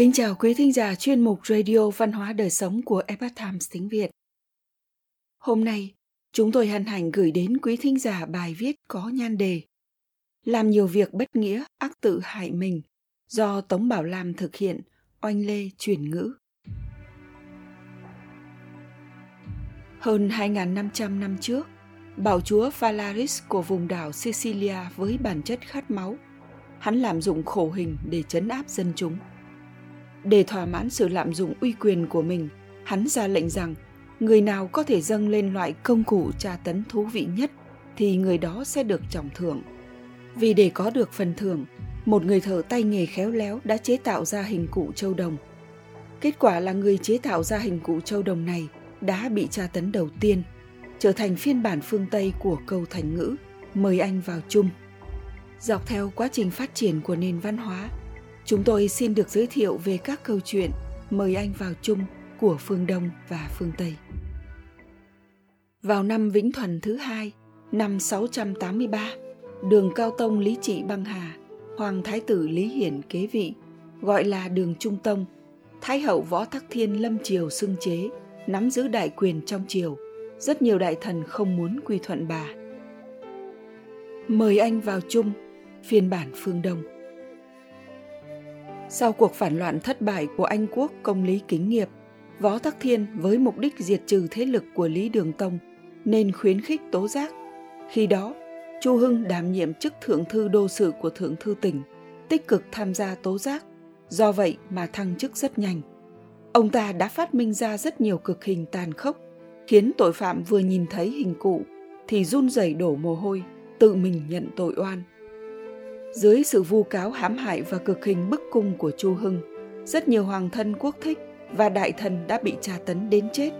Kính chào quý thính giả chuyên mục Radio Văn hóa Đời Sống của Epoch Times tiếng Việt. Hôm nay, chúng tôi hân hạnh gửi đến quý thính giả bài viết có nhan đề Làm nhiều việc bất nghĩa, ác tự hại mình do Tống Bảo Lam thực hiện, oanh lê truyền ngữ. Hơn 2.500 năm trước, bảo chúa Phalaris của vùng đảo Sicilia với bản chất khát máu, hắn làm dụng khổ hình để chấn áp dân chúng – để thỏa mãn sự lạm dụng uy quyền của mình, hắn ra lệnh rằng người nào có thể dâng lên loại công cụ tra tấn thú vị nhất thì người đó sẽ được trọng thưởng. Vì để có được phần thưởng, một người thợ tay nghề khéo léo đã chế tạo ra hình cụ châu đồng. Kết quả là người chế tạo ra hình cụ châu đồng này đã bị tra tấn đầu tiên, trở thành phiên bản phương Tây của câu thành ngữ mời anh vào chung. Dọc theo quá trình phát triển của nền văn hóa, Chúng tôi xin được giới thiệu về các câu chuyện Mời anh vào chung của phương Đông và phương Tây. Vào năm Vĩnh Thuần thứ hai, năm 683, đường Cao Tông Lý Trị băng hà, Hoàng Thái tử Lý Hiển kế vị, gọi là đường Trung Tông, Thái hậu Võ Tắc Thiên lâm triều xưng chế, nắm giữ đại quyền trong triều, rất nhiều đại thần không muốn quy thuận bà. Mời anh vào chung, phiên bản phương Đông. Sau cuộc phản loạn thất bại của Anh quốc công lý kính nghiệp, Võ Tắc Thiên với mục đích diệt trừ thế lực của Lý Đường Tông nên khuyến khích tố giác. Khi đó, Chu Hưng đảm nhiệm chức thượng thư đô sự của thượng thư tỉnh, tích cực tham gia tố giác, do vậy mà thăng chức rất nhanh. Ông ta đã phát minh ra rất nhiều cực hình tàn khốc, khiến tội phạm vừa nhìn thấy hình cụ thì run rẩy đổ mồ hôi, tự mình nhận tội oan. Dưới sự vu cáo hãm hại và cực hình bức cung của Chu Hưng, rất nhiều hoàng thân quốc thích và đại thần đã bị tra tấn đến chết.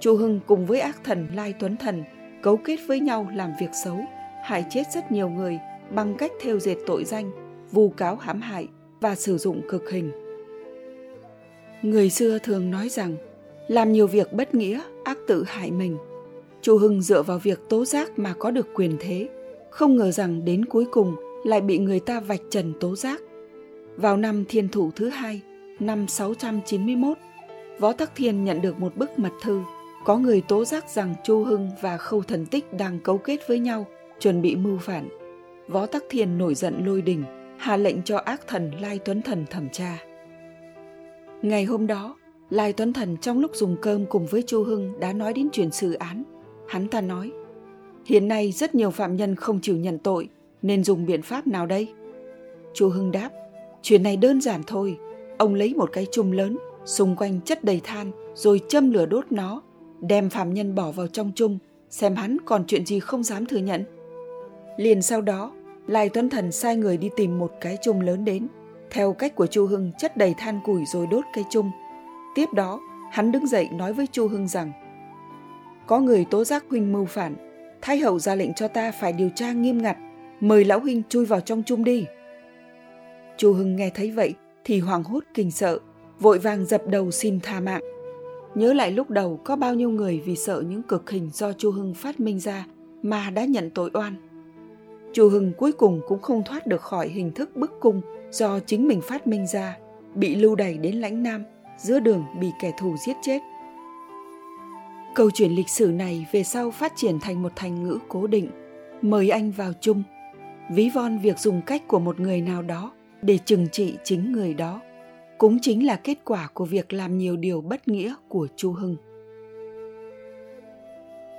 Chu Hưng cùng với ác thần Lai Tuấn Thần cấu kết với nhau làm việc xấu, hại chết rất nhiều người bằng cách theo dệt tội danh, vu cáo hãm hại và sử dụng cực hình. Người xưa thường nói rằng, làm nhiều việc bất nghĩa, ác tự hại mình. Chu Hưng dựa vào việc tố giác mà có được quyền thế, không ngờ rằng đến cuối cùng lại bị người ta vạch trần tố giác. Vào năm thiên thủ thứ hai, năm 691, Võ Tắc Thiên nhận được một bức mật thư có người tố giác rằng Chu Hưng và Khâu Thần Tích đang cấu kết với nhau, chuẩn bị mưu phản. Võ Tắc Thiên nổi giận lôi đình, hạ lệnh cho ác thần Lai Tuấn Thần thẩm tra. Ngày hôm đó, Lai Tuấn Thần trong lúc dùng cơm cùng với Chu Hưng đã nói đến chuyện xử án. Hắn ta nói, hiện nay rất nhiều phạm nhân không chịu nhận tội, nên dùng biện pháp nào đây? Chu Hưng đáp, chuyện này đơn giản thôi. Ông lấy một cái chum lớn, xung quanh chất đầy than, rồi châm lửa đốt nó, đem phạm nhân bỏ vào trong chum, xem hắn còn chuyện gì không dám thừa nhận. Liền sau đó, Lai Tuấn Thần sai người đi tìm một cái chum lớn đến, theo cách của Chu Hưng chất đầy than củi rồi đốt cây chum. Tiếp đó, hắn đứng dậy nói với Chu Hưng rằng Có người tố giác huynh mưu phản, thái hậu ra lệnh cho ta phải điều tra nghiêm ngặt mời lão huynh chui vào trong chung đi. Chu hưng nghe thấy vậy thì hoảng hốt kinh sợ, vội vàng dập đầu xin tha mạng. Nhớ lại lúc đầu có bao nhiêu người vì sợ những cực hình do chu hưng phát minh ra mà đã nhận tội oan. Chu hưng cuối cùng cũng không thoát được khỏi hình thức bức cung do chính mình phát minh ra, bị lưu đày đến lãnh nam, giữa đường bị kẻ thù giết chết. Câu chuyện lịch sử này về sau phát triển thành một thành ngữ cố định. Mời anh vào chung ví von việc dùng cách của một người nào đó để trừng trị chính người đó cũng chính là kết quả của việc làm nhiều điều bất nghĩa của chu hưng.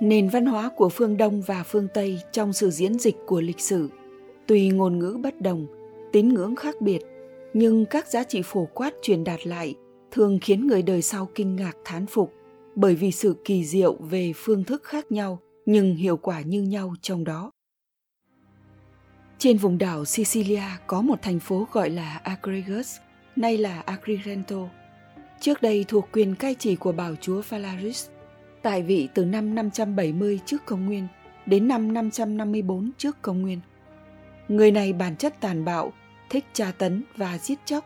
Nền văn hóa của phương đông và phương tây trong sự diễn dịch của lịch sử, tuy ngôn ngữ bất đồng, tín ngưỡng khác biệt, nhưng các giá trị phổ quát truyền đạt lại thường khiến người đời sau kinh ngạc thán phục bởi vì sự kỳ diệu về phương thức khác nhau nhưng hiệu quả như nhau trong đó trên vùng đảo Sicilia có một thành phố gọi là Agrigus nay là Agrigento. Trước đây thuộc quyền cai trị của bảo chúa Phalaris, tại vị từ năm 570 trước công nguyên đến năm 554 trước công nguyên. Người này bản chất tàn bạo, thích tra tấn và giết chóc.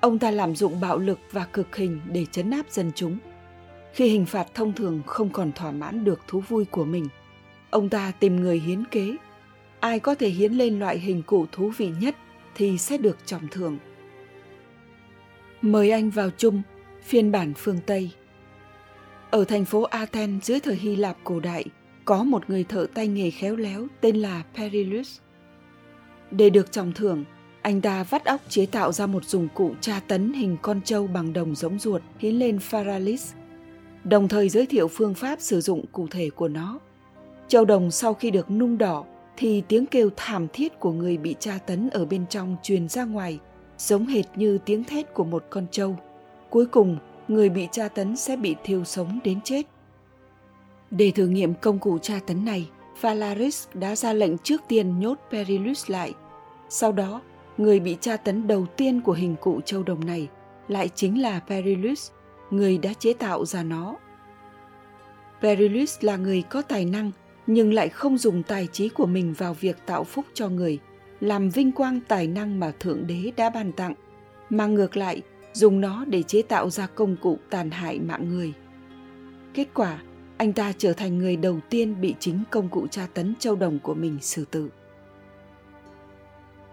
Ông ta làm dụng bạo lực và cực hình để chấn áp dân chúng. Khi hình phạt thông thường không còn thỏa mãn được thú vui của mình, ông ta tìm người hiến kế ai có thể hiến lên loại hình cụ thú vị nhất thì sẽ được trọng thưởng. Mời anh vào chung, phiên bản phương Tây. Ở thành phố Athens dưới thời Hy Lạp cổ đại, có một người thợ tay nghề khéo léo tên là Perillus. Để được trọng thưởng, anh ta vắt óc chế tạo ra một dụng cụ tra tấn hình con trâu bằng đồng giống ruột hiến lên Pharalis, đồng thời giới thiệu phương pháp sử dụng cụ thể của nó. Châu đồng sau khi được nung đỏ thì tiếng kêu thảm thiết của người bị tra tấn ở bên trong truyền ra ngoài, giống hệt như tiếng thét của một con trâu. Cuối cùng, người bị tra tấn sẽ bị thiêu sống đến chết. Để thử nghiệm công cụ tra tấn này, Valaris đã ra lệnh trước tiên nhốt Perillus lại. Sau đó, người bị tra tấn đầu tiên của hình cụ châu đồng này lại chính là Perillus, người đã chế tạo ra nó. Perillus là người có tài năng nhưng lại không dùng tài trí của mình vào việc tạo phúc cho người, làm vinh quang tài năng mà Thượng Đế đã ban tặng, mà ngược lại dùng nó để chế tạo ra công cụ tàn hại mạng người. Kết quả, anh ta trở thành người đầu tiên bị chính công cụ tra tấn châu đồng của mình xử tử.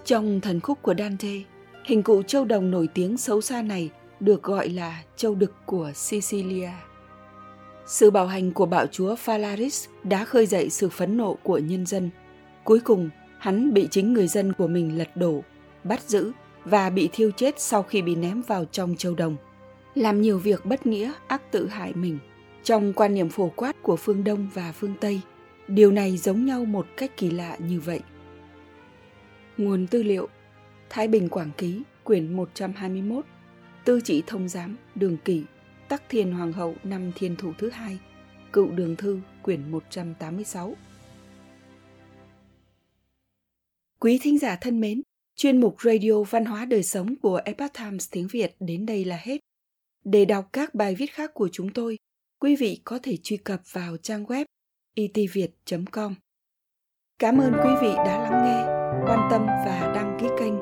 Trong thần khúc của Dante, hình cụ châu đồng nổi tiếng xấu xa này được gọi là châu đực của Sicilia. Sự bảo hành của bạo chúa Phalaris đã khơi dậy sự phẫn nộ của nhân dân. Cuối cùng, hắn bị chính người dân của mình lật đổ, bắt giữ và bị thiêu chết sau khi bị ném vào trong châu đồng. Làm nhiều việc bất nghĩa, ác tự hại mình. Trong quan niệm phổ quát của phương Đông và phương Tây, điều này giống nhau một cách kỳ lạ như vậy. Nguồn tư liệu Thái Bình Quảng Ký, quyển 121 Tư chỉ thông giám, đường kỷ Tắc Thiên Hoàng hậu năm Thiên Thủ thứ hai, Cựu Đường Thư, quyển 186. Quý thính giả thân mến, chuyên mục Radio Văn hóa Đời Sống của Epoch Times tiếng Việt đến đây là hết. Để đọc các bài viết khác của chúng tôi, quý vị có thể truy cập vào trang web itviet.com. Cảm ơn quý vị đã lắng nghe, quan tâm và đăng ký kênh.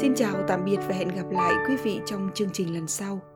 Xin chào tạm biệt và hẹn gặp lại quý vị trong chương trình lần sau.